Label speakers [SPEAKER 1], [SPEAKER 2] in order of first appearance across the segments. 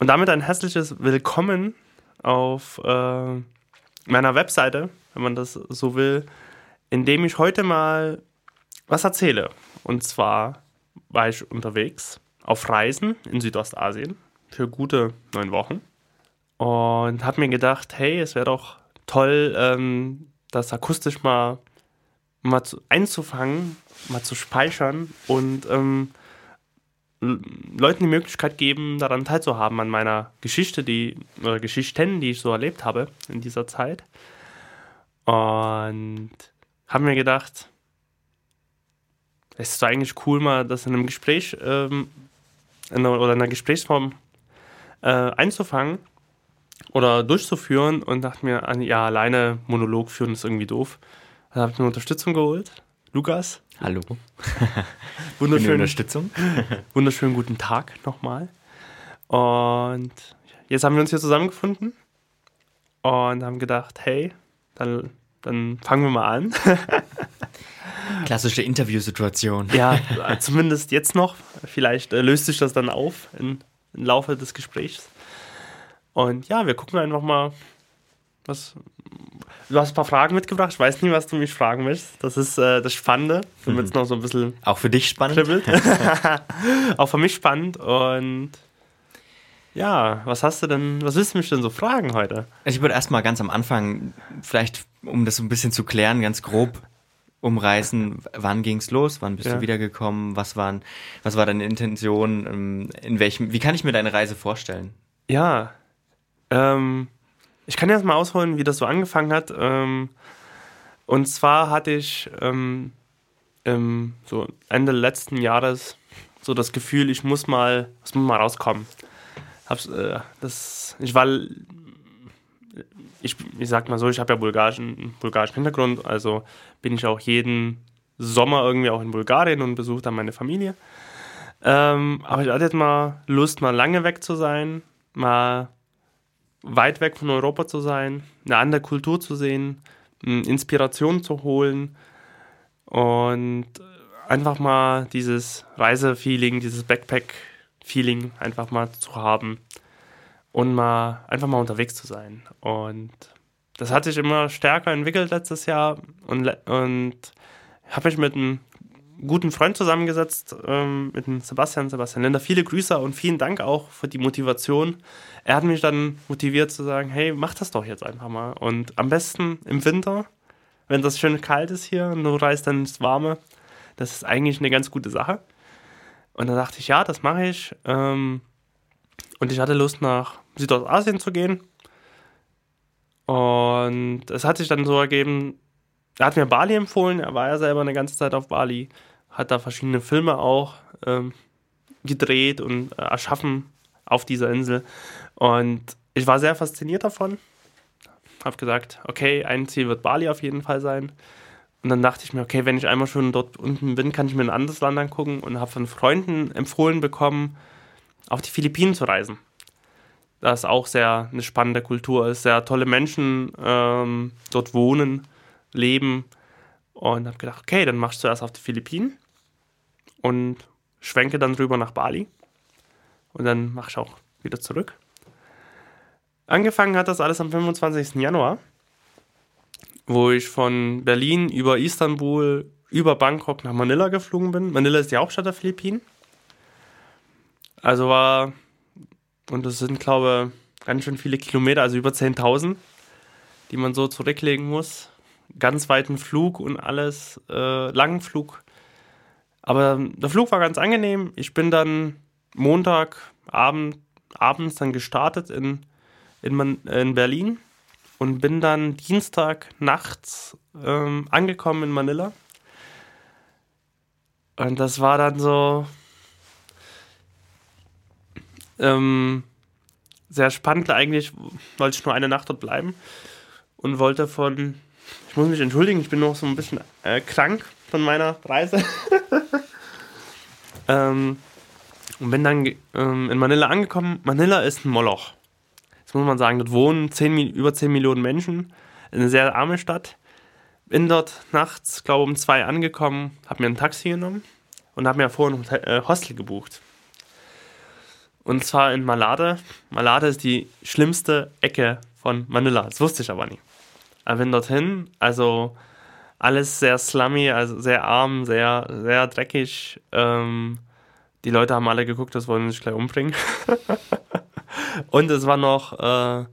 [SPEAKER 1] Und damit ein herzliches Willkommen auf äh, meiner Webseite, wenn man das so will, indem ich heute mal was erzähle. Und zwar war ich unterwegs auf Reisen in Südostasien für gute neun Wochen und habe mir gedacht, hey, es wäre doch toll, ähm, das akustisch mal, mal zu, einzufangen, mal zu speichern und ähm, Leuten die Möglichkeit geben, daran teilzuhaben an meiner Geschichte, die oder Geschichten, die ich so erlebt habe in dieser Zeit. Und habe mir gedacht, es ist eigentlich cool, mal das in einem Gespräch ähm, in einer, oder in einer Gesprächsform äh, einzufangen oder durchzuführen und dachte mir, ja, alleine Monolog führen ist irgendwie doof. Dann habe ich mir Unterstützung geholt. Lukas.
[SPEAKER 2] Hallo.
[SPEAKER 1] Wunderschöne
[SPEAKER 2] Unterstützung.
[SPEAKER 1] Wunderschönen guten Tag nochmal. Und jetzt haben wir uns hier zusammengefunden und haben gedacht, hey, dann, dann fangen wir mal an.
[SPEAKER 2] Klassische Interviewsituation.
[SPEAKER 1] Ja, zumindest jetzt noch. Vielleicht äh, löst sich das dann auf im, im Laufe des Gesprächs. Und ja, wir gucken einfach mal, was. Du hast ein paar Fragen mitgebracht. Ich weiß nie, was du mich fragen möchtest. Das ist äh, das Spannende, damit es mhm. noch so ein bisschen.
[SPEAKER 2] Auch für dich spannend.
[SPEAKER 1] Auch für mich spannend. Und ja, was hast du denn, was willst du mich denn so fragen heute?
[SPEAKER 2] Ich würde erstmal ganz am Anfang, vielleicht um das so ein bisschen zu klären, ganz grob umreißen, wann ging es los, wann bist ja. du wiedergekommen, was waren, was war deine Intention, ähm, in welchem, wie kann ich mir deine Reise vorstellen?
[SPEAKER 1] Ja, ähm, ich kann jetzt mal ausholen, wie das so angefangen hat. Ähm, und zwar hatte ich ähm, so Ende letzten Jahres so das Gefühl, ich muss mal, ich muss mal rauskommen. Hab's, äh, das, ich war, ich, ich sag mal so, ich habe ja bulgarischen, bulgarischen Hintergrund, also bin ich auch jeden Sommer irgendwie auch in Bulgarien und besuche dann meine Familie. Ähm, aber ich hatte jetzt mal Lust, mal lange weg zu sein, mal weit weg von Europa zu sein, eine andere Kultur zu sehen, Inspiration zu holen und einfach mal dieses Reisefeeling, dieses Backpack-Feeling einfach mal zu haben und mal einfach mal unterwegs zu sein. Und das hat sich immer stärker entwickelt letztes Jahr und, und habe mich mit einem guten Freund zusammengesetzt, ähm, mit dem Sebastian, Sebastian Linder. Viele Grüße und vielen Dank auch für die Motivation. Er hat mich dann motiviert zu sagen, hey, mach das doch jetzt einfach mal. Und am besten im Winter, wenn das schön kalt ist hier und du reist dann ins Warme. Das ist eigentlich eine ganz gute Sache. Und dann dachte ich, ja, das mache ich. Ähm, und ich hatte Lust, nach Südostasien zu gehen. Und es hat sich dann so ergeben, er hat mir Bali empfohlen, er war ja selber eine ganze Zeit auf Bali hat da verschiedene Filme auch ähm, gedreht und äh, erschaffen auf dieser Insel. Und ich war sehr fasziniert davon. Habe gesagt, okay, ein Ziel wird Bali auf jeden Fall sein. Und dann dachte ich mir, okay, wenn ich einmal schon dort unten bin, kann ich mir ein anderes Land angucken und habe von Freunden empfohlen bekommen, auf die Philippinen zu reisen. Das auch sehr eine spannende Kultur ist, sehr tolle Menschen ähm, dort wohnen, leben. Und habe gedacht, okay, dann machst du zuerst auf die Philippinen und schwenke dann rüber nach Bali. Und dann mache ich auch wieder zurück. Angefangen hat das alles am 25. Januar, wo ich von Berlin über Istanbul, über Bangkok nach Manila geflogen bin. Manila ist die Hauptstadt der Philippinen. Also war, und das sind, glaube ich, ganz schön viele Kilometer, also über 10.000, die man so zurücklegen muss. Ganz weiten Flug und alles, äh, langen Flug aber der Flug war ganz angenehm. Ich bin dann Montagabend abends dann gestartet in, in, in Berlin und bin dann Dienstag nachts ähm, angekommen in Manila. Und das war dann so ähm, sehr spannend. Eigentlich wollte ich nur eine Nacht dort bleiben und wollte von, ich muss mich entschuldigen, ich bin noch so ein bisschen äh, krank von meiner Reise. ähm, und bin dann ähm, in Manila angekommen. Manila ist ein Moloch. Das muss man sagen. Dort wohnen 10, über 10 Millionen Menschen. Eine sehr arme Stadt. Bin dort nachts, glaube um zwei angekommen, habe mir ein Taxi genommen und habe mir vorher ein äh, Hostel gebucht. Und zwar in Malade. Malade ist die schlimmste Ecke von Manila. Das wusste ich aber nicht. Aber bin dorthin, also alles sehr slummy, also sehr arm, sehr, sehr dreckig. Ähm, die Leute haben alle geguckt, das wollen sich gleich umbringen. Und es war noch äh,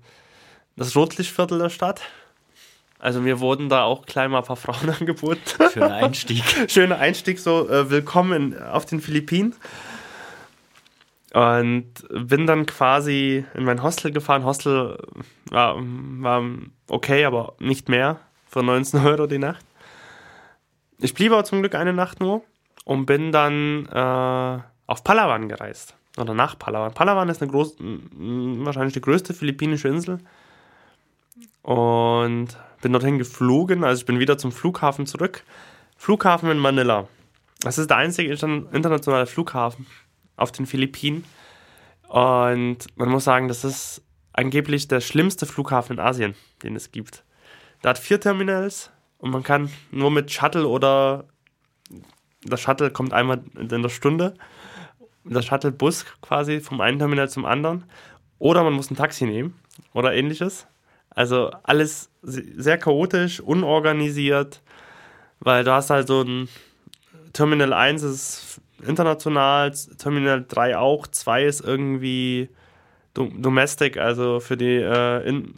[SPEAKER 1] das Rotlichtviertel der Stadt. Also mir wurden da auch gleich mal ein paar Frauen angeboten.
[SPEAKER 2] Schöner Einstieg.
[SPEAKER 1] Schöner Einstieg, so äh, willkommen in, auf den Philippinen. Und bin dann quasi in mein Hostel gefahren. Hostel war, war okay, aber nicht mehr. Für 19 Euro die Nacht. Ich blieb aber zum Glück eine Nacht nur und bin dann äh, auf Palawan gereist. Oder nach Palawan. Palawan ist eine groß, wahrscheinlich die größte philippinische Insel. Und bin dorthin geflogen. Also ich bin wieder zum Flughafen zurück. Flughafen in Manila. Das ist der einzige internationale Flughafen auf den Philippinen. Und man muss sagen, das ist angeblich der schlimmste Flughafen in Asien, den es gibt. Der hat vier Terminals und man kann nur mit Shuttle oder der Shuttle kommt einmal in der Stunde, der Shuttlebus quasi vom einen Terminal zum anderen oder man muss ein Taxi nehmen oder ähnliches. Also alles sehr chaotisch, unorganisiert, weil du hast halt so ein Terminal 1 ist international, Terminal 3 auch, 2 ist irgendwie Domestic, also für die äh, in,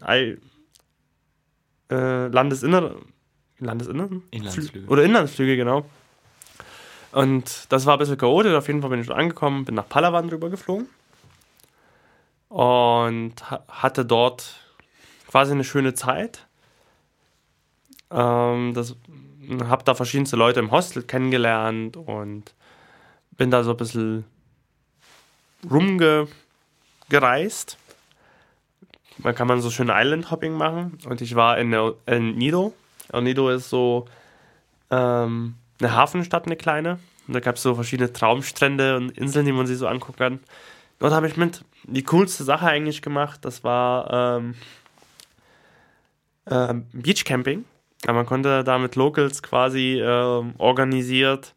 [SPEAKER 1] äh, Landesinneren. Landesinneren?
[SPEAKER 2] Inlandsflüge.
[SPEAKER 1] Oder Inlandsflüge, genau. Und das war ein bisschen chaotisch. Auf jeden Fall bin ich schon angekommen, bin nach Palawan drüber geflogen. Und hatte dort quasi eine schöne Zeit. Ähm, das habe da verschiedenste Leute im Hostel kennengelernt und bin da so ein bisschen rumgereist. Da kann man so schön Island-Hopping machen. Und ich war in El Nido. El Nido ist so ähm, eine Hafenstadt, eine kleine. Und da gab es so verschiedene Traumstrände und Inseln, die man sich so angucken kann. Dort habe ich mit die coolste Sache eigentlich gemacht. Das war ähm, äh, Beachcamping. Ja, man konnte da mit Locals quasi äh, organisiert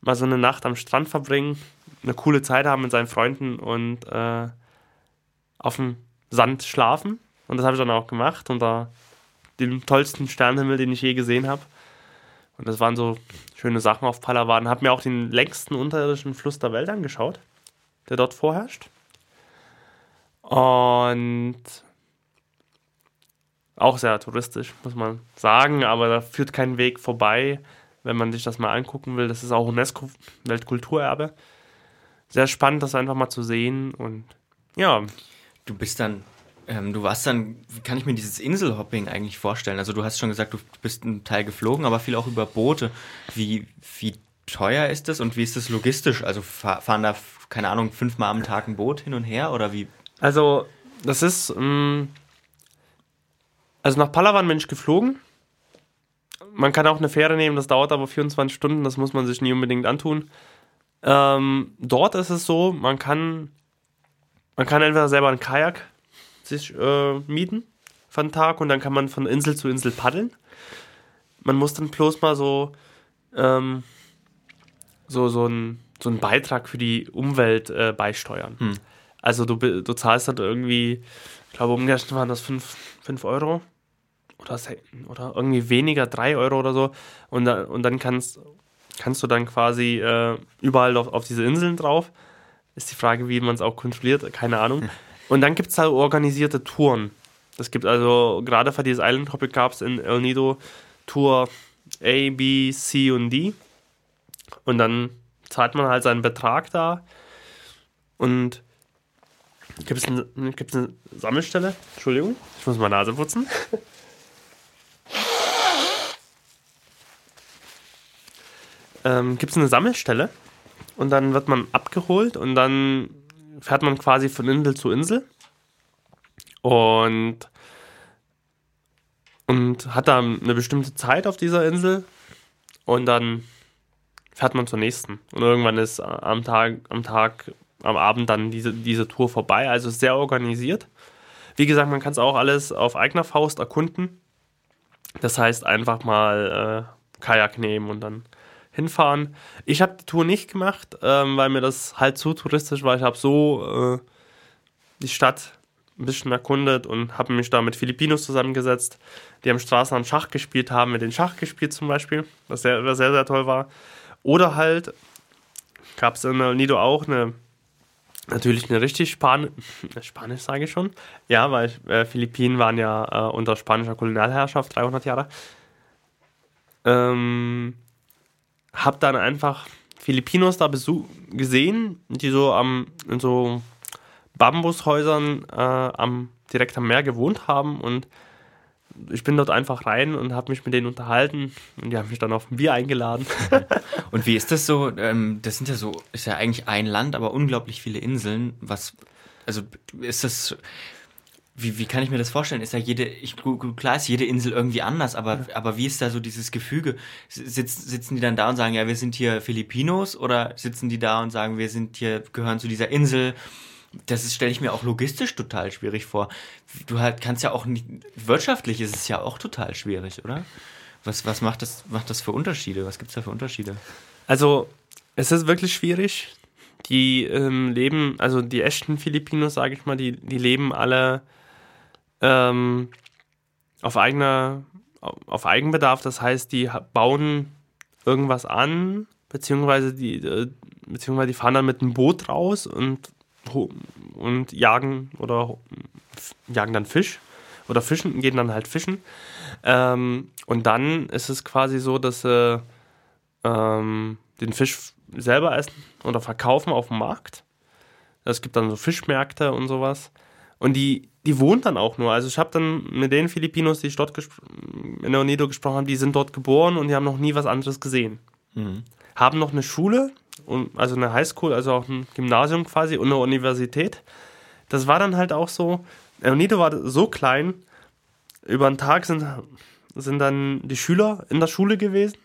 [SPEAKER 1] mal so eine Nacht am Strand verbringen, eine coole Zeit haben mit seinen Freunden und äh, auf dem Sand schlafen. Und das habe ich dann auch gemacht unter dem tollsten Sternenhimmel, den ich je gesehen habe. Und das waren so schöne Sachen auf Palawan. Habe mir auch den längsten unterirdischen Fluss der Welt angeschaut, der dort vorherrscht. Und auch sehr touristisch, muss man sagen, aber da führt kein Weg vorbei, wenn man sich das mal angucken will. Das ist auch UNESCO-Weltkulturerbe. Sehr spannend, das einfach mal zu sehen und ja.
[SPEAKER 2] Du bist dann, ähm, du warst dann, wie kann ich mir dieses Inselhopping eigentlich vorstellen? Also du hast schon gesagt, du bist einen Teil geflogen, aber viel auch über Boote. Wie, wie teuer ist das und wie ist das logistisch? Also fahren da, keine Ahnung, fünfmal am Tag ein Boot hin und her oder wie?
[SPEAKER 1] Also, das ist, ähm, also nach Palawan bin ich geflogen. Man kann auch eine Fähre nehmen, das dauert aber 24 Stunden, das muss man sich nie unbedingt antun. Ähm, dort ist es so, man kann, man kann entweder selber einen Kajak sich äh, mieten für einen Tag und dann kann man von Insel zu Insel paddeln. Man muss dann bloß mal so, ähm, so, so, ein, so einen Beitrag für die Umwelt äh, beisteuern. Hm. Also du, du zahlst dann irgendwie, ich glaube umgerechnet waren das 5 Euro oder, oder irgendwie weniger, 3 Euro oder so. Und, da, und dann kannst, kannst du dann quasi äh, überall auf, auf diese Inseln drauf. Ist die Frage, wie man es auch kontrolliert, keine Ahnung. Hm. Und dann gibt es halt organisierte Touren. Es gibt also, gerade für dieses Island Topic gab es in El Nido Tour A, B, C und D. Und dann zahlt man halt seinen Betrag da. Und gibt es eine, gibt's eine Sammelstelle? Entschuldigung, ich muss meine Nase putzen. ähm, gibt es eine Sammelstelle und dann wird man abgeholt und dann fährt man quasi von Insel zu Insel und, und hat da eine bestimmte Zeit auf dieser Insel und dann fährt man zur nächsten. Und irgendwann ist am Tag, am Tag, am Abend dann diese, diese Tour vorbei. Also sehr organisiert. Wie gesagt, man kann es auch alles auf eigener Faust erkunden. Das heißt, einfach mal äh, Kajak nehmen und dann hinfahren. Ich habe die Tour nicht gemacht, ähm, weil mir das halt zu touristisch war. Ich habe so äh, die Stadt ein bisschen erkundet und habe mich da mit Filipinos zusammengesetzt, die am Straßenrand Schach gespielt haben, mit den Schach gespielt zum Beispiel, was sehr, was sehr, sehr toll war. Oder halt gab es in El Nido auch eine, natürlich eine richtig Span Spanisch, sage ich schon. Ja, weil äh, Philippinen waren ja äh, unter spanischer Kolonialherrschaft 300 Jahre. Ähm, hab dann einfach Filipinos da gesehen, die so am, in so Bambushäusern äh, am, direkt am Meer gewohnt haben und ich bin dort einfach rein und habe mich mit denen unterhalten und die haben mich dann auf ein Bier eingeladen.
[SPEAKER 2] und wie ist das so? Ähm, das sind ja so, ist ja eigentlich ein Land, aber unglaublich viele Inseln. Was, also ist das, wie, wie kann ich mir das vorstellen? Ist ja jede, ich, klar ist jede Insel irgendwie anders, aber, ja. aber wie ist da so dieses Gefüge? Sitz, sitzen die dann da und sagen, ja, wir sind hier Filipinos oder sitzen die da und sagen, wir sind hier, gehören zu dieser Insel? das stelle ich mir auch logistisch total schwierig vor. Du halt kannst ja auch nicht, wirtschaftlich ist es ja auch total schwierig, oder? Was, was macht, das, macht das für Unterschiede? Was gibt es da für Unterschiede?
[SPEAKER 1] Also, es ist wirklich schwierig. Die ähm, leben, also die echten Filipinos, sage ich mal, die, die leben alle ähm, auf eigener, auf Eigenbedarf. Das heißt, die bauen irgendwas an, beziehungsweise die, äh, beziehungsweise die fahren dann mit einem Boot raus und und jagen oder jagen dann Fisch oder fischen, gehen dann halt fischen. Ähm, und dann ist es quasi so, dass sie ähm, den Fisch selber essen oder verkaufen auf dem Markt. Es gibt dann so Fischmärkte und sowas. Und die, die wohnen dann auch nur. Also ich habe dann mit den Filipinos, die ich dort in der Unido gesprochen habe, die sind dort geboren und die haben noch nie was anderes gesehen. Mhm. Haben noch eine Schule, also eine Highschool, also auch ein Gymnasium quasi und eine Universität. Das war dann halt auch so. El Nido war so klein, über einen Tag sind, sind dann die Schüler in der Schule gewesen,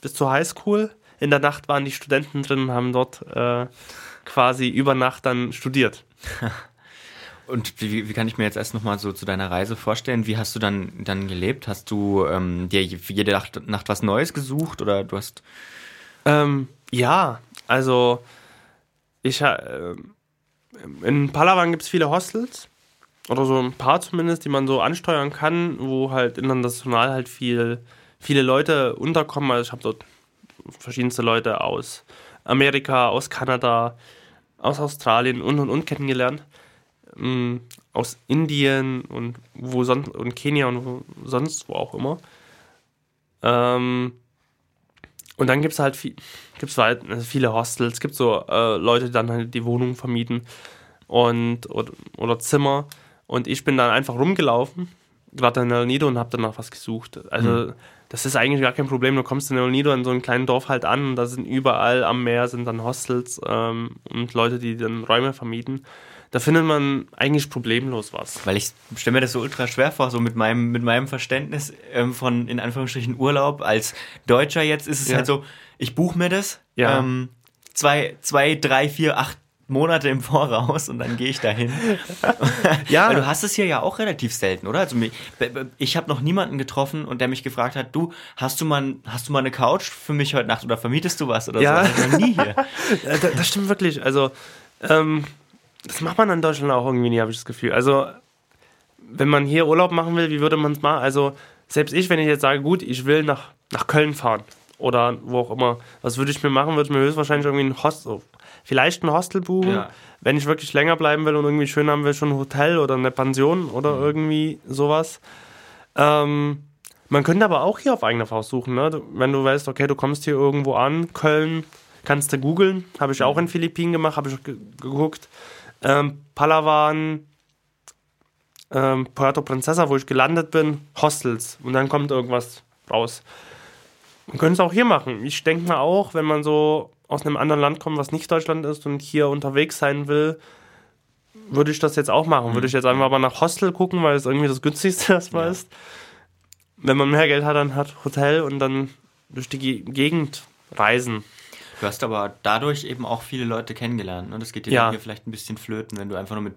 [SPEAKER 1] bis zur Highschool. In der Nacht waren die Studenten drin und haben dort äh, quasi über Nacht dann studiert.
[SPEAKER 2] Und wie, wie, kann ich mir jetzt erst nochmal so zu deiner Reise vorstellen? Wie hast du dann, dann gelebt? Hast du ähm, dir jede Nacht, Nacht was Neues gesucht oder du hast.
[SPEAKER 1] Ähm, ja, also, ich äh, in Palawan gibt es viele Hostels. Oder so ein paar zumindest, die man so ansteuern kann, wo halt international halt viel, viele Leute unterkommen. Also ich habe dort verschiedenste Leute aus Amerika, aus Kanada, aus Australien und und und kennengelernt. Ähm, aus Indien und wo sonst und Kenia und wo, sonst wo auch immer. Ähm, und dann gibt es halt viel, gibt's halt also viele Hostels, gibt so äh, Leute, die dann halt die Wohnung vermieten und oder, oder, Zimmer. Und ich bin dann einfach rumgelaufen, gerade in El Nido und habe dann nach was gesucht. Also mhm. das ist eigentlich gar kein Problem. Du kommst in El Nido in so einem kleinen Dorf halt an und da sind überall am Meer sind dann Hostels ähm, und Leute, die dann Räume vermieten da findet man eigentlich problemlos was.
[SPEAKER 2] Weil ich stelle mir das so ultra schwer vor, so mit meinem, mit meinem Verständnis ähm, von in Anführungsstrichen Urlaub. Als Deutscher jetzt ist es ja. halt so, ich buche mir das ja. ähm, zwei, zwei, drei, vier, acht Monate im Voraus und dann gehe ich dahin. ja. Weil du hast es hier ja auch relativ selten, oder? Also ich habe noch niemanden getroffen und der mich gefragt hat, du, hast du mal, hast du mal eine Couch für mich heute Nacht oder vermietest du was oder
[SPEAKER 1] ja. so? Also nie hier. das stimmt wirklich. Also ähm, das macht man in Deutschland auch irgendwie nie, habe ich das Gefühl. Also, wenn man hier Urlaub machen will, wie würde man es machen? Also, selbst ich, wenn ich jetzt sage, gut, ich will nach, nach Köln fahren oder wo auch immer, was würde ich mir machen? Würde ich mir höchstwahrscheinlich irgendwie ein Hostel, vielleicht ein Hostel buchen. Ja. Wenn ich wirklich länger bleiben will und irgendwie schön haben will, schon ein Hotel oder eine Pension oder mhm. irgendwie sowas. Ähm, man könnte aber auch hier auf eigene Faust suchen, ne? Wenn du weißt, okay, du kommst hier irgendwo an, Köln, kannst du googeln. Habe ich auch mhm. in Philippinen gemacht, habe ich geguckt ähm, Palawan, ähm, Puerto Princesa, wo ich gelandet bin, Hostels. Und dann kommt irgendwas raus. Man könnte es auch hier machen. Ich denke mal auch, wenn man so aus einem anderen Land kommt, was nicht Deutschland ist und hier unterwegs sein will, würde ich das jetzt auch machen. Würde ich jetzt einfach mal nach Hostel gucken, weil es irgendwie das günstigste erstmal ja. ist. Wenn man mehr Geld hat, dann hat Hotel und dann durch die Gegend reisen.
[SPEAKER 2] Du hast aber dadurch eben auch viele Leute kennengelernt. Ne? Das geht dir ja. hier vielleicht ein bisschen flöten, wenn du einfach nur mit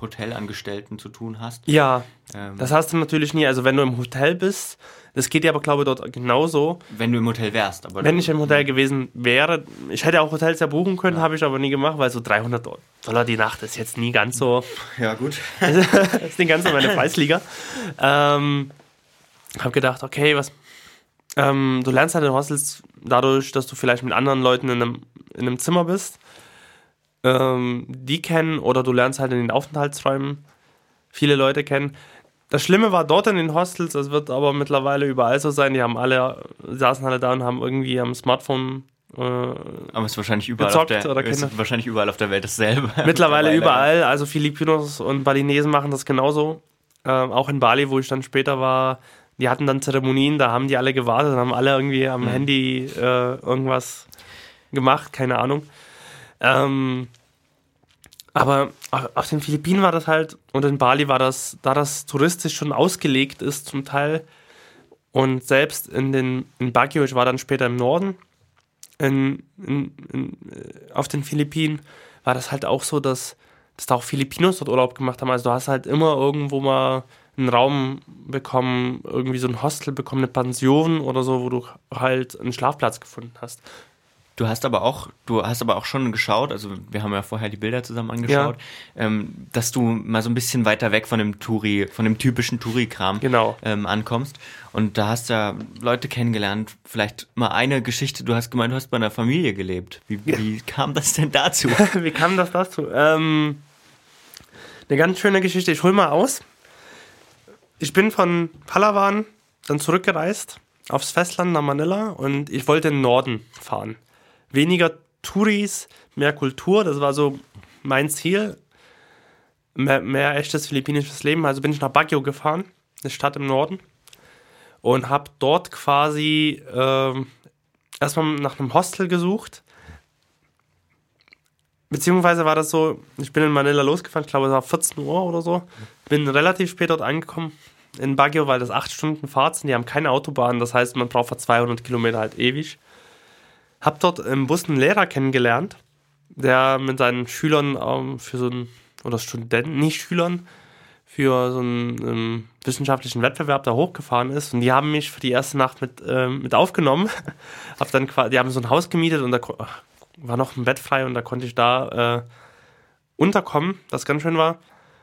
[SPEAKER 2] Hotelangestellten zu tun hast.
[SPEAKER 1] Ja, ähm, das hast du natürlich nie. Also wenn du im Hotel bist, das geht ja aber glaube ich dort genauso.
[SPEAKER 2] Wenn du im Hotel wärst.
[SPEAKER 1] Aber wenn ich im Hotel gewesen wäre, ich hätte auch Hotels ja buchen können, ja. habe ich aber nie gemacht, weil so 300 Dollar die Nacht ist jetzt nie ganz so.
[SPEAKER 2] Ja gut.
[SPEAKER 1] das ist nicht ganz so meine Preisliga. Ähm, habe gedacht, okay, was ähm, du lernst halt in Hostels dadurch, dass du vielleicht mit anderen Leuten in einem, in einem Zimmer bist, ähm, die kennen oder du lernst halt in den Aufenthaltsräumen viele Leute kennen. Das Schlimme war dort in den Hostels, das wird aber mittlerweile überall so sein, die haben alle, saßen alle da und haben irgendwie am Smartphone
[SPEAKER 2] äh, aber es ist wahrscheinlich überall auf der, oder ist wahrscheinlich überall auf der Welt dasselbe.
[SPEAKER 1] Mittlerweile, mittlerweile überall, also Filipinos und Balinesen machen das genauso. Ähm, auch in Bali, wo ich dann später war, die hatten dann Zeremonien, da haben die alle gewartet, haben alle irgendwie am mhm. Handy äh, irgendwas gemacht, keine Ahnung. Ähm, aber auf den Philippinen war das halt und in Bali war das, da das touristisch schon ausgelegt ist zum Teil und selbst in den in Baguio, ich war dann später im Norden, in, in, in, äh, auf den Philippinen, war das halt auch so, dass, dass da auch Filipinos dort Urlaub gemacht haben. Also du hast halt immer irgendwo mal einen Raum bekommen, irgendwie so ein Hostel bekommen, eine Pension oder so, wo du halt einen Schlafplatz gefunden hast.
[SPEAKER 2] Du hast aber auch, du hast aber auch schon geschaut, also wir haben ja vorher die Bilder zusammen angeschaut, ja. ähm, dass du mal so ein bisschen weiter weg von dem Touri, von dem typischen Touri-Kram
[SPEAKER 1] genau.
[SPEAKER 2] ähm, ankommst. Und da hast du ja Leute kennengelernt. Vielleicht mal eine Geschichte, du hast gemeint, du hast bei einer Familie gelebt. Wie, ja. wie kam das denn dazu?
[SPEAKER 1] wie kam das dazu? Ähm, eine ganz schöne Geschichte, ich hol mal aus. Ich bin von Palawan dann zurückgereist aufs Festland nach Manila und ich wollte in den Norden fahren. Weniger Touris, mehr Kultur, das war so mein Ziel. Mehr, mehr echtes philippinisches Leben. Also bin ich nach Baguio gefahren, eine Stadt im Norden, und habe dort quasi äh, erstmal nach einem Hostel gesucht. Beziehungsweise war das so, ich bin in Manila losgefahren, ich glaube es war 14 Uhr oder so, bin relativ spät dort angekommen in Baguio, weil das 8 Stunden Fahrt sind. Die haben keine Autobahn, das heißt, man braucht für 200 Kilometer halt ewig. Hab dort im Bus einen Lehrer kennengelernt, der mit seinen Schülern ähm, für so einen, oder Studenten, nicht Schülern, für so einen ähm, wissenschaftlichen Wettbewerb da hochgefahren ist. Und die haben mich für die erste Nacht mit, ähm, mit aufgenommen. hab dann quasi, die haben so ein Haus gemietet und da war noch ein Bett frei und da konnte ich da äh, unterkommen, was ganz schön war.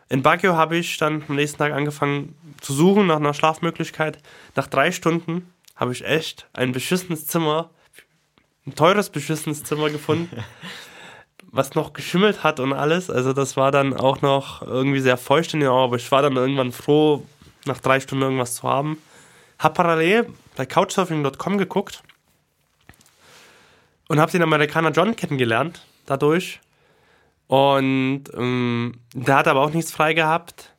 [SPEAKER 1] In Baguio habe ich dann am nächsten Tag angefangen zu suchen nach einer Schlafmöglichkeit. Nach drei Stunden habe ich echt ein beschissenes Zimmer, ein teures beschissenes Zimmer gefunden, was noch geschimmelt hat und alles. Also das war dann auch noch irgendwie sehr feucht in den Augen, aber ich war dann irgendwann froh, nach drei Stunden irgendwas zu haben. Hab parallel bei Couchsurfing.com geguckt und habe den Amerikaner John kennengelernt dadurch und ähm, der hat aber auch nichts frei gehabt.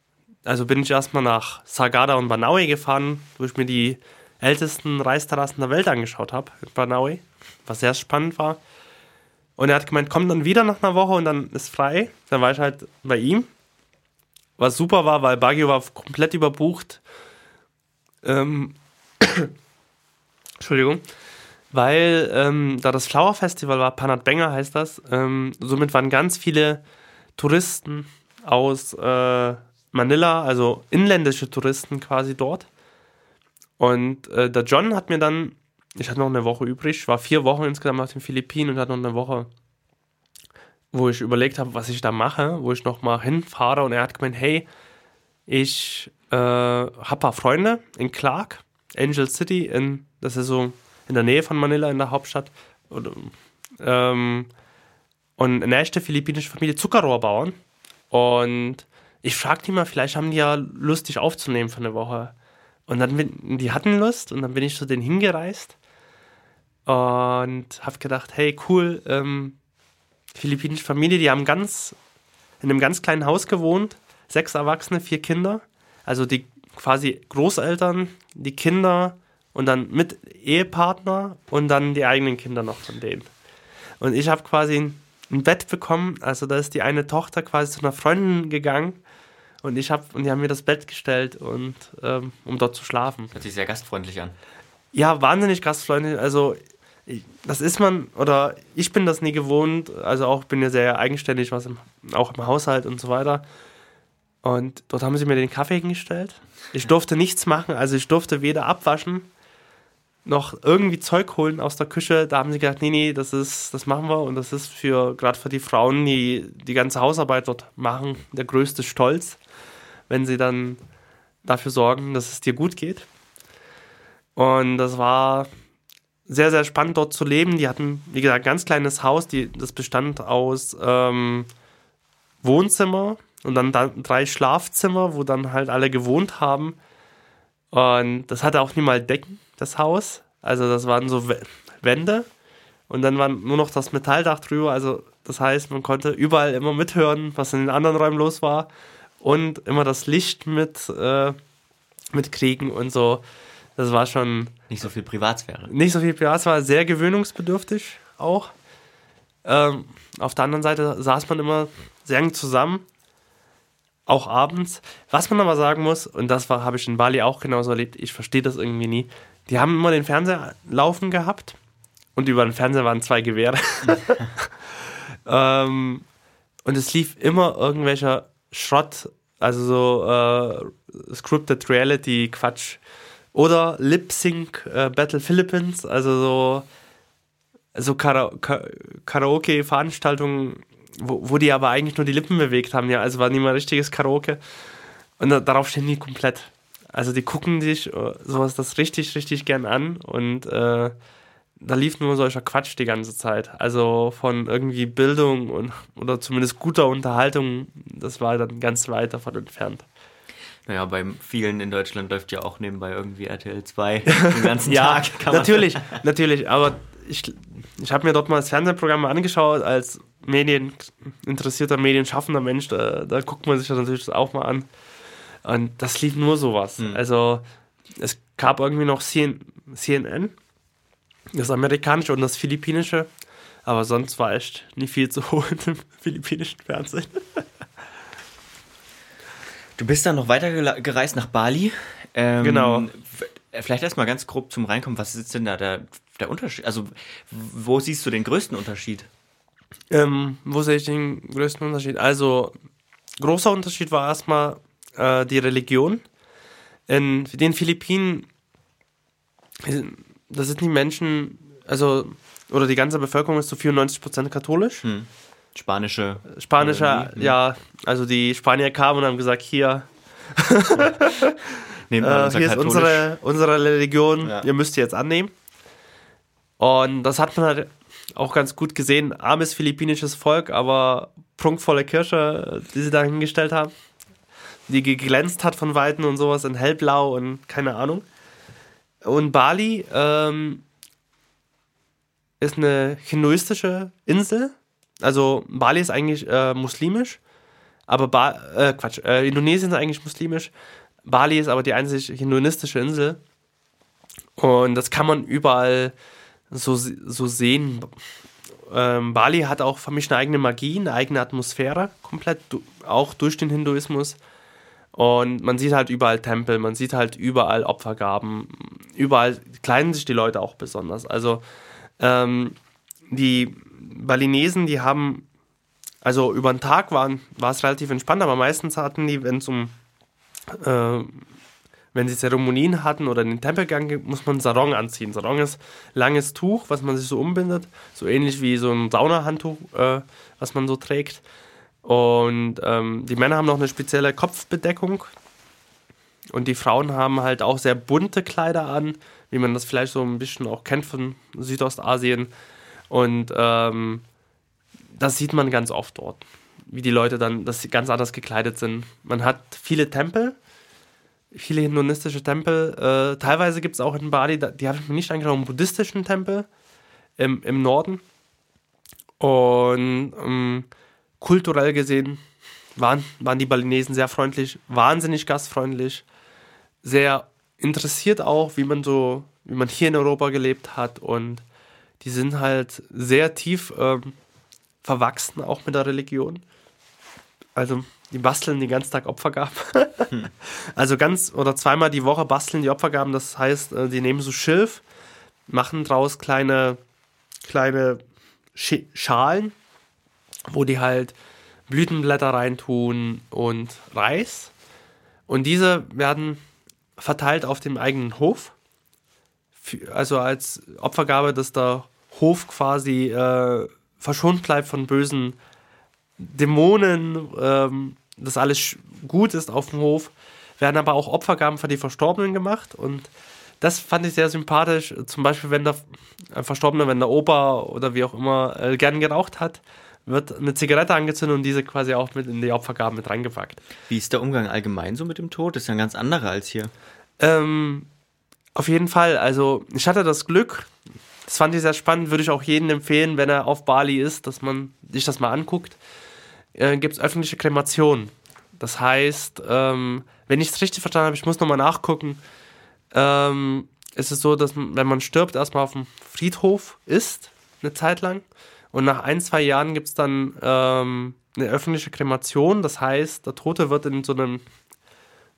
[SPEAKER 1] Also bin ich erstmal nach Sagada und Banaui gefahren, wo ich mir die ältesten Reisterrassen der Welt angeschaut habe, in Banaui, was sehr spannend war. Und er hat gemeint, komm dann wieder nach einer Woche und dann ist frei. Dann war ich halt bei ihm. Was super war, weil Baguio war komplett überbucht. Ähm Entschuldigung weil ähm, da das Flower Festival war, Panat Benga heißt das, ähm, somit waren ganz viele Touristen aus äh, Manila, also inländische Touristen quasi dort. Und äh, der John hat mir dann, ich hatte noch eine Woche übrig, war vier Wochen insgesamt auf den Philippinen und hatte noch eine Woche, wo ich überlegt habe, was ich da mache, wo ich noch mal hinfahre. Und er hat gemeint, hey, ich äh, habe ein paar Freunde in Clark, Angel City, in, das ist so in der Nähe von Manila, in der Hauptstadt. Und, ähm, und eine echte philippinische Familie Zuckerrohrbauern. Und ich fragte die mal, vielleicht haben die ja Lust, dich aufzunehmen für eine Woche. Und dann, bin, die hatten Lust und dann bin ich zu denen hingereist und habe gedacht, hey, cool, ähm, philippinische Familie, die haben ganz, in einem ganz kleinen Haus gewohnt, sechs Erwachsene, vier Kinder. Also die quasi Großeltern, die Kinder und dann mit Ehepartner und dann die eigenen Kinder noch von denen. Und ich habe quasi ein Bett bekommen, also da ist die eine Tochter quasi zu einer Freundin gegangen und ich habe und die haben mir das Bett gestellt und ähm, um dort zu schlafen.
[SPEAKER 2] Hört sich sehr gastfreundlich an.
[SPEAKER 1] Ja, wahnsinnig gastfreundlich. Also das ist man oder ich bin das nie gewohnt. Also auch bin ja sehr eigenständig, was im, auch im Haushalt und so weiter. Und dort haben sie mir den Kaffee hingestellt. Ich durfte nichts machen, also ich durfte weder abwaschen noch irgendwie Zeug holen aus der Küche. Da haben sie gesagt, nee, nee, das ist, das machen wir und das ist für gerade für die Frauen, die die ganze Hausarbeit dort machen, der größte Stolz, wenn sie dann dafür sorgen, dass es dir gut geht. Und das war sehr, sehr spannend dort zu leben. Die hatten, wie gesagt, ein ganz kleines Haus, die, das bestand aus ähm, Wohnzimmer und dann da, drei Schlafzimmer, wo dann halt alle gewohnt haben. Und das hatte auch nie mal Decken das Haus. Also das waren so Wände und dann war nur noch das Metalldach drüber. Also das heißt, man konnte überall immer mithören, was in den anderen Räumen los war und immer das Licht mit äh, mitkriegen und so. Das war schon
[SPEAKER 2] nicht so viel Privatsphäre.
[SPEAKER 1] Nicht so viel Privatsphäre, sehr gewöhnungsbedürftig auch. Ähm, auf der anderen Seite saß man immer sehr eng zusammen, auch abends. Was man aber sagen muss, und das habe ich in Bali auch genauso erlebt, ich verstehe das irgendwie nie. Die haben immer den Fernseher laufen gehabt und über den Fernseher waren zwei Gewehre. ähm, und es lief immer irgendwelcher Schrott, also so äh, Scripted Reality Quatsch. Oder Lip Sync äh, Battle Philippines, also so, so Kara Karaoke-Veranstaltungen, wo, wo die aber eigentlich nur die Lippen bewegt haben, ja, also war nie mal richtiges Karaoke. Und da, darauf stehen die komplett. Also die gucken sich äh, sowas das richtig, richtig gern an und äh, da lief nur solcher Quatsch die ganze Zeit. Also von irgendwie Bildung und oder zumindest guter Unterhaltung, das war dann ganz weit davon entfernt.
[SPEAKER 2] Naja, bei vielen in Deutschland läuft ja auch nebenbei irgendwie RTL 2 den ganzen
[SPEAKER 1] ja, Tag. natürlich, natürlich, aber ich, ich habe mir dort mal das Fernsehprogramm angeschaut als medieninteressierter, medienschaffender Mensch, da, da guckt man sich das natürlich auch mal an. Und das lief nur sowas. Mhm. Also es gab irgendwie noch CNN, das amerikanische und das philippinische, aber sonst war echt nicht viel zu holen im philippinischen Fernsehen.
[SPEAKER 2] Du bist dann noch weiter gereist nach Bali.
[SPEAKER 1] Ähm, genau.
[SPEAKER 2] Vielleicht erstmal ganz grob zum Reinkommen. Was ist denn da der, der Unterschied? Also, wo siehst du den größten Unterschied?
[SPEAKER 1] Ähm, wo sehe ich den größten Unterschied? Also, großer Unterschied war erstmal äh, die Religion. In den Philippinen, da sind die Menschen, also, oder die ganze Bevölkerung ist zu so 94% katholisch. Hm.
[SPEAKER 2] Spanische.
[SPEAKER 1] Spanischer, hm. ja. Also die Spanier kamen und haben gesagt, hier, äh, hier ist unsere, unsere Religion, ja. ihr müsst sie jetzt annehmen. Und das hat man halt auch ganz gut gesehen. Armes philippinisches Volk, aber prunkvolle Kirche, die sie da hingestellt haben die geglänzt hat von Weitem und sowas in hellblau und keine Ahnung. Und Bali ähm, ist eine hinduistische Insel. Also Bali ist eigentlich äh, muslimisch, aber ba äh, Quatsch, äh, Indonesien ist eigentlich muslimisch. Bali ist aber die einzige hinduistische Insel. Und das kann man überall so, so sehen. Ähm, Bali hat auch für mich eine eigene Magie, eine eigene Atmosphäre, komplett, auch durch den Hinduismus. Und man sieht halt überall Tempel, man sieht halt überall Opfergaben, überall kleiden sich die Leute auch besonders. Also ähm, die Balinesen, die haben, also über den Tag waren, war es relativ entspannt, aber meistens hatten die, wenn es um, äh, wenn sie Zeremonien hatten oder in den Tempel gegangen, muss man Sarong anziehen. Sarong ist langes Tuch, was man sich so umbindet, so ähnlich wie so ein Saunahandtuch, äh, was man so trägt. Und ähm, die Männer haben noch eine spezielle Kopfbedeckung. Und die Frauen haben halt auch sehr bunte Kleider an, wie man das vielleicht so ein bisschen auch kennt von Südostasien. Und ähm, das sieht man ganz oft dort, wie die Leute dann, dass sie ganz anders gekleidet sind. Man hat viele Tempel, viele hinduistische Tempel. Äh, teilweise gibt es auch in Bali, die habe ich mir nicht angeschaut, einen buddhistischen Tempel im, im Norden. Und ähm, kulturell gesehen waren, waren die Balinesen sehr freundlich, wahnsinnig gastfreundlich, sehr interessiert auch, wie man so, wie man hier in Europa gelebt hat und die sind halt sehr tief ähm, verwachsen, auch mit der Religion. Also die basteln den ganzen Tag Opfergaben. hm. Also ganz oder zweimal die Woche basteln die Opfergaben. Das heißt, äh, die nehmen so Schilf, machen draus kleine, kleine Schalen wo die halt Blütenblätter reintun und Reis. Und diese werden verteilt auf dem eigenen Hof. Also als Opfergabe, dass der Hof quasi äh, verschont bleibt von bösen Dämonen, ähm, dass alles gut ist auf dem Hof. Werden aber auch Opfergaben für die Verstorbenen gemacht und das fand ich sehr sympathisch. Zum Beispiel, wenn der Verstorbene, wenn der Opa oder wie auch immer äh, gern geraucht hat, wird eine Zigarette angezündet und diese quasi auch mit in die Opfergaben mit reingepackt.
[SPEAKER 2] Wie ist der Umgang allgemein so mit dem Tod? Das ist ja ein ganz anderer als hier.
[SPEAKER 1] Ähm, auf jeden Fall. Also ich hatte das Glück, das fand ich sehr spannend, würde ich auch jedem empfehlen, wenn er auf Bali ist, dass man sich das mal anguckt. Äh, Gibt es öffentliche Kremationen. Das heißt, ähm, wenn ich es richtig verstanden habe, ich muss nochmal nachgucken, ähm, ist es so, dass wenn man stirbt, erstmal auf dem Friedhof ist, eine Zeit lang. Und nach ein, zwei Jahren gibt es dann ähm, eine öffentliche Kremation. Das heißt, der Tote wird in so einem,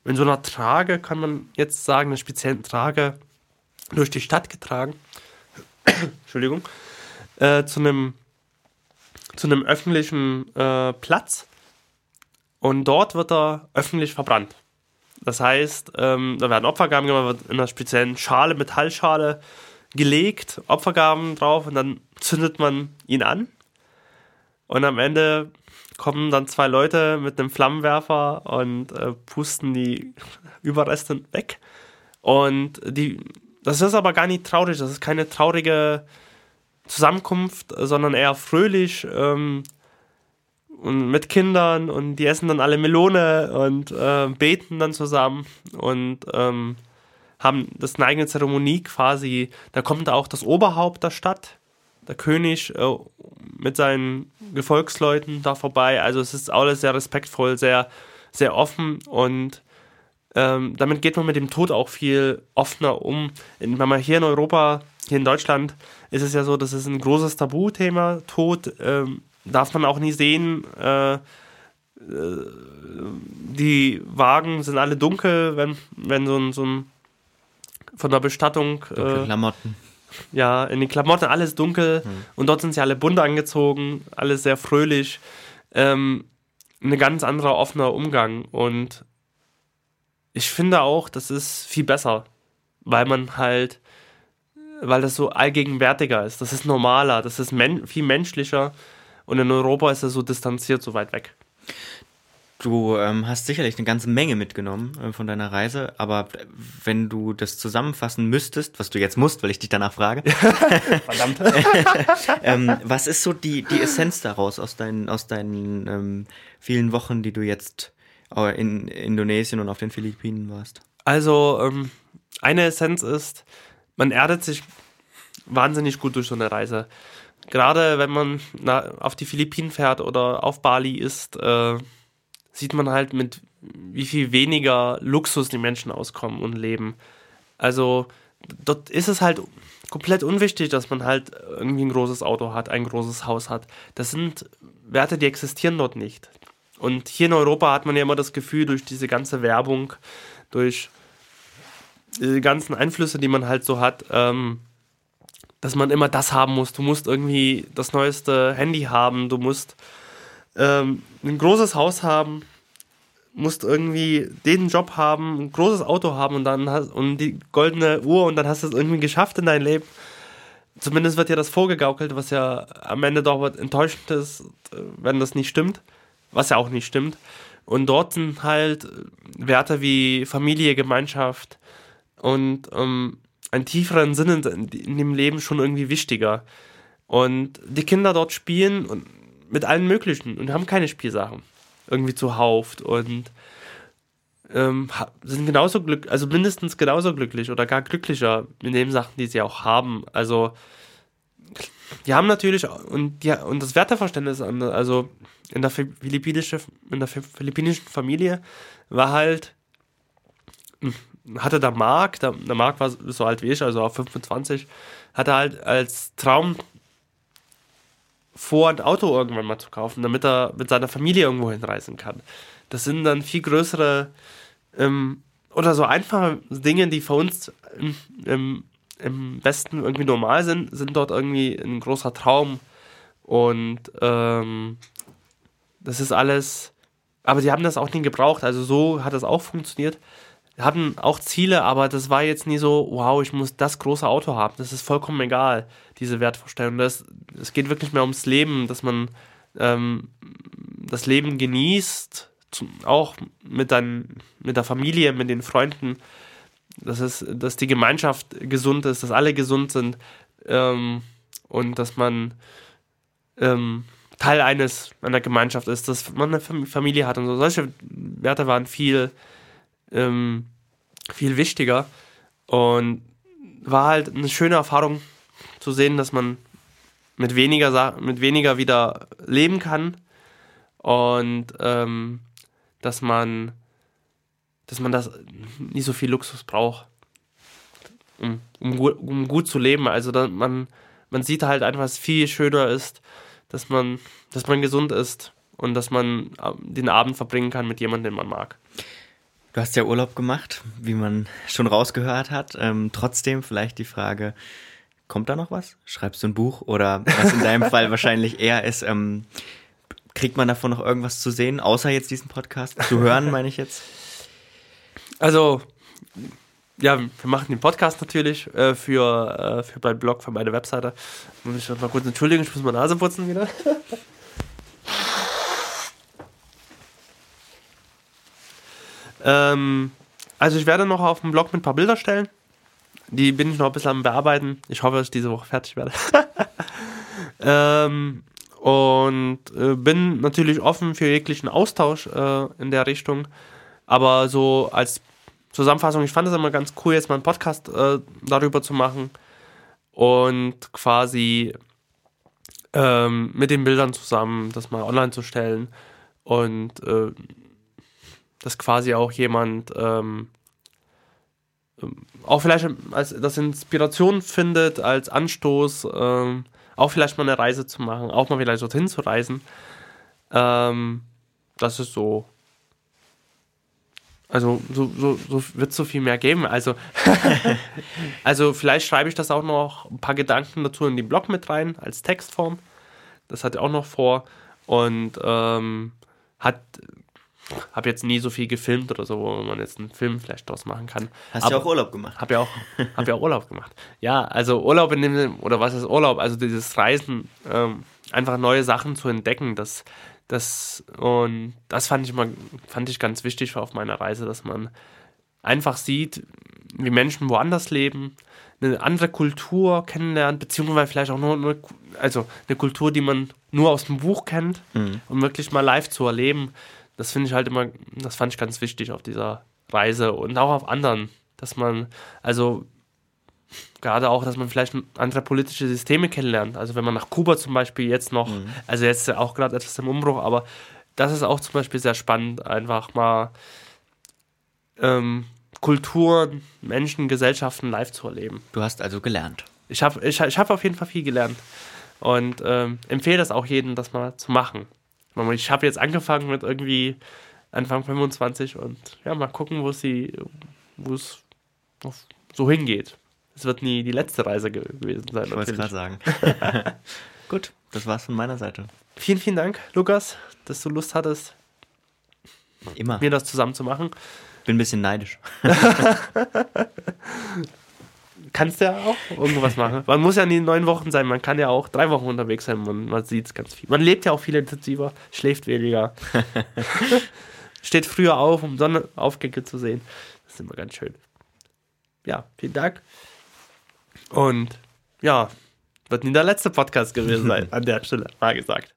[SPEAKER 1] in so einer Trage, kann man jetzt sagen, einer speziellen Trage durch die Stadt getragen. Entschuldigung. Äh, zu einem zu einem öffentlichen äh, Platz und dort wird er öffentlich verbrannt. Das heißt, ähm, da werden Opfergaben gemacht, wird in einer speziellen Schale, Metallschale gelegt, Opfergaben drauf und dann zündet man ihn an. Und am Ende kommen dann zwei Leute mit einem Flammenwerfer und äh, pusten die Überreste weg. Und die, das ist aber gar nicht traurig, das ist keine traurige Zusammenkunft, sondern eher fröhlich. Ähm, und mit Kindern und die essen dann alle Melone und äh, beten dann zusammen und ähm, haben das eine eigene Zeremonie quasi. Da kommt auch das Oberhaupt der Stadt, der König äh, mit seinen Gefolgsleuten da vorbei. Also es ist alles sehr respektvoll, sehr, sehr offen und ähm, damit geht man mit dem Tod auch viel offener um. In, wenn man hier in Europa, hier in Deutschland, ist es ja so, das ist ein großes Tabuthema, Tod. Ähm, darf man auch nie sehen. Äh, äh, die Wagen sind alle dunkel, wenn, wenn so ein, so ein von der Bestattung.
[SPEAKER 2] Dunkle äh, Klamotten.
[SPEAKER 1] Ja, in den Klamotten alles dunkel hm. und dort sind sie alle bunt angezogen, alles sehr fröhlich. Ähm, ein ganz anderer offener Umgang und ich finde auch, das ist viel besser, weil man halt, weil das so allgegenwärtiger ist, das ist normaler, das ist men viel menschlicher und in Europa ist er so distanziert, so weit weg.
[SPEAKER 2] Du ähm, hast sicherlich eine ganze Menge mitgenommen äh, von deiner Reise, aber wenn du das zusammenfassen müsstest, was du jetzt musst, weil ich dich danach frage, verdammt, ähm, was ist so die, die Essenz daraus aus deinen, aus deinen ähm, vielen Wochen, die du jetzt äh, in Indonesien und auf den Philippinen warst?
[SPEAKER 1] Also ähm, eine Essenz ist, man erdet sich wahnsinnig gut durch so eine Reise. Gerade wenn man na, auf die Philippinen fährt oder auf Bali ist, äh, sieht man halt mit wie viel weniger Luxus die Menschen auskommen und leben. Also dort ist es halt komplett unwichtig, dass man halt irgendwie ein großes Auto hat, ein großes Haus hat. Das sind Werte, die existieren dort nicht. Und hier in Europa hat man ja immer das Gefühl, durch diese ganze Werbung, durch die ganzen Einflüsse, die man halt so hat, ähm, dass man immer das haben muss. Du musst irgendwie das neueste Handy haben, du musst ähm, ein großes Haus haben, musst irgendwie den Job haben, ein großes Auto haben und dann hast, und die goldene Uhr und dann hast du es irgendwie geschafft in dein Leben. Zumindest wird dir das vorgegaukelt, was ja am Ende doch enttäuschend ist, wenn das nicht stimmt, was ja auch nicht stimmt. Und dort sind halt Werte wie Familie, Gemeinschaft und ähm, einen tieferen Sinn in, in dem Leben schon irgendwie wichtiger. Und die Kinder dort spielen und mit allen möglichen und haben keine Spielsachen irgendwie zuhauft und ähm, sind genauso glücklich, also mindestens genauso glücklich oder gar glücklicher mit den Sachen, die sie auch haben. Also die haben natürlich und ja und das Werteverständnis also in der philippinische, in der philippinischen Familie war halt hatte der Marc, der, der Marc war so alt wie ich, also auf 25, hatte halt als Traum vor, ein Auto irgendwann mal zu kaufen, damit er mit seiner Familie irgendwo hinreisen kann. Das sind dann viel größere ähm, oder so einfache Dinge, die für uns im, im, im Westen irgendwie normal sind, sind dort irgendwie ein großer Traum. Und ähm, das ist alles, aber die haben das auch nie gebraucht. Also so hat das auch funktioniert. Hatten auch Ziele, aber das war jetzt nie so, wow, ich muss das große Auto haben. Das ist vollkommen egal, diese Wertvorstellung. Das, es geht wirklich mehr ums Leben, dass man ähm, das Leben genießt, auch mit, dein, mit der Familie, mit den Freunden, dass, es, dass die Gemeinschaft gesund ist, dass alle gesund sind ähm, und dass man ähm, Teil eines einer Gemeinschaft ist, dass man eine Familie hat und so. Solche Werte waren viel, ähm, viel wichtiger und war halt eine schöne Erfahrung zu sehen, dass man mit weniger, mit weniger wieder leben kann und ähm, dass man dass man das nicht so viel Luxus braucht, um, um, um gut zu leben. Also man, man sieht halt einfach, dass es viel schöner ist, dass man, dass man gesund ist und dass man äh, den Abend verbringen kann mit jemandem, den man mag.
[SPEAKER 2] Du hast ja Urlaub gemacht, wie man schon rausgehört hat. Ähm, trotzdem vielleicht die Frage, kommt da noch was? Schreibst du ein Buch? Oder was in deinem Fall wahrscheinlich eher ist, ähm, kriegt man davon noch irgendwas zu sehen, außer jetzt diesen Podcast zu hören, meine ich jetzt?
[SPEAKER 1] Also, ja, wir machen den Podcast natürlich äh, für, äh, für meinen Blog, für meine Webseite. Muss ich mal kurz entschuldigen, ich muss meine Nase putzen wieder. Ähm, also ich werde noch auf dem Blog mit ein paar Bilder stellen. Die bin ich noch ein bisschen am Bearbeiten. Ich hoffe, dass ich diese Woche fertig werde. ähm, und äh, bin natürlich offen für jeglichen Austausch äh, in der Richtung. Aber so als Zusammenfassung, ich fand es immer ganz cool, jetzt mal einen Podcast äh, darüber zu machen und quasi ähm, mit den Bildern zusammen das mal online zu stellen und äh, dass quasi auch jemand ähm, ähm auch vielleicht als das Inspiration findet, als Anstoß, ähm, auch vielleicht mal eine Reise zu machen, auch mal vielleicht dorthin zu reisen. Ähm, das ist so also so, so, so wird es so viel mehr geben. Also, also vielleicht schreibe ich das auch noch ein paar Gedanken dazu in den Blog mit rein als Textform. Das hat er auch noch vor. Und ähm, hat habe jetzt nie so viel gefilmt oder so, wo man jetzt einen Film vielleicht draus machen kann.
[SPEAKER 2] Hast du ja auch Urlaub gemacht?
[SPEAKER 1] Habe ja auch, hab ja auch Urlaub gemacht. Ja, also Urlaub in dem, oder was ist Urlaub? Also dieses Reisen, ähm, einfach neue Sachen zu entdecken, das, das, und das fand ich immer, fand ich ganz wichtig auf meiner Reise, dass man einfach sieht, wie Menschen woanders leben, eine andere Kultur kennenlernt, beziehungsweise vielleicht auch nur eine, also eine Kultur, die man nur aus dem Buch kennt mhm. und wirklich mal live zu erleben. Das finde ich halt immer, das fand ich ganz wichtig auf dieser Reise und auch auf anderen, dass man, also gerade auch, dass man vielleicht andere politische Systeme kennenlernt. Also wenn man nach Kuba zum Beispiel jetzt noch, mhm. also jetzt auch gerade etwas im Umbruch, aber das ist auch zum Beispiel sehr spannend, einfach mal ähm, Kulturen, Menschen, Gesellschaften live zu erleben.
[SPEAKER 2] Du hast also gelernt.
[SPEAKER 1] Ich habe ich, ich hab auf jeden Fall viel gelernt und ähm, empfehle das auch jedem, das mal zu machen. Ich habe jetzt angefangen mit irgendwie Anfang 25 und ja, mal gucken, wo es so hingeht es wird nie die letzte Reise gewesen sein.
[SPEAKER 2] Ich wollte es gerade sagen. Gut, das war's von meiner Seite.
[SPEAKER 1] Vielen, vielen Dank, Lukas, dass du Lust hattest,
[SPEAKER 2] Immer.
[SPEAKER 1] mir das zusammen zu machen.
[SPEAKER 2] Bin ein bisschen neidisch.
[SPEAKER 1] Kannst ja auch irgendwas machen. Man muss ja nie neun Wochen sein, man kann ja auch drei Wochen unterwegs sein, man, man sieht es ganz viel. Man lebt ja auch viel intensiver, schläft weniger. Steht früher auf, um Sonnenaufgänge zu sehen. Das ist immer ganz schön. Ja, vielen Dank. Und ja, wird nie der letzte Podcast gewesen sein, an der Stelle, mal gesagt.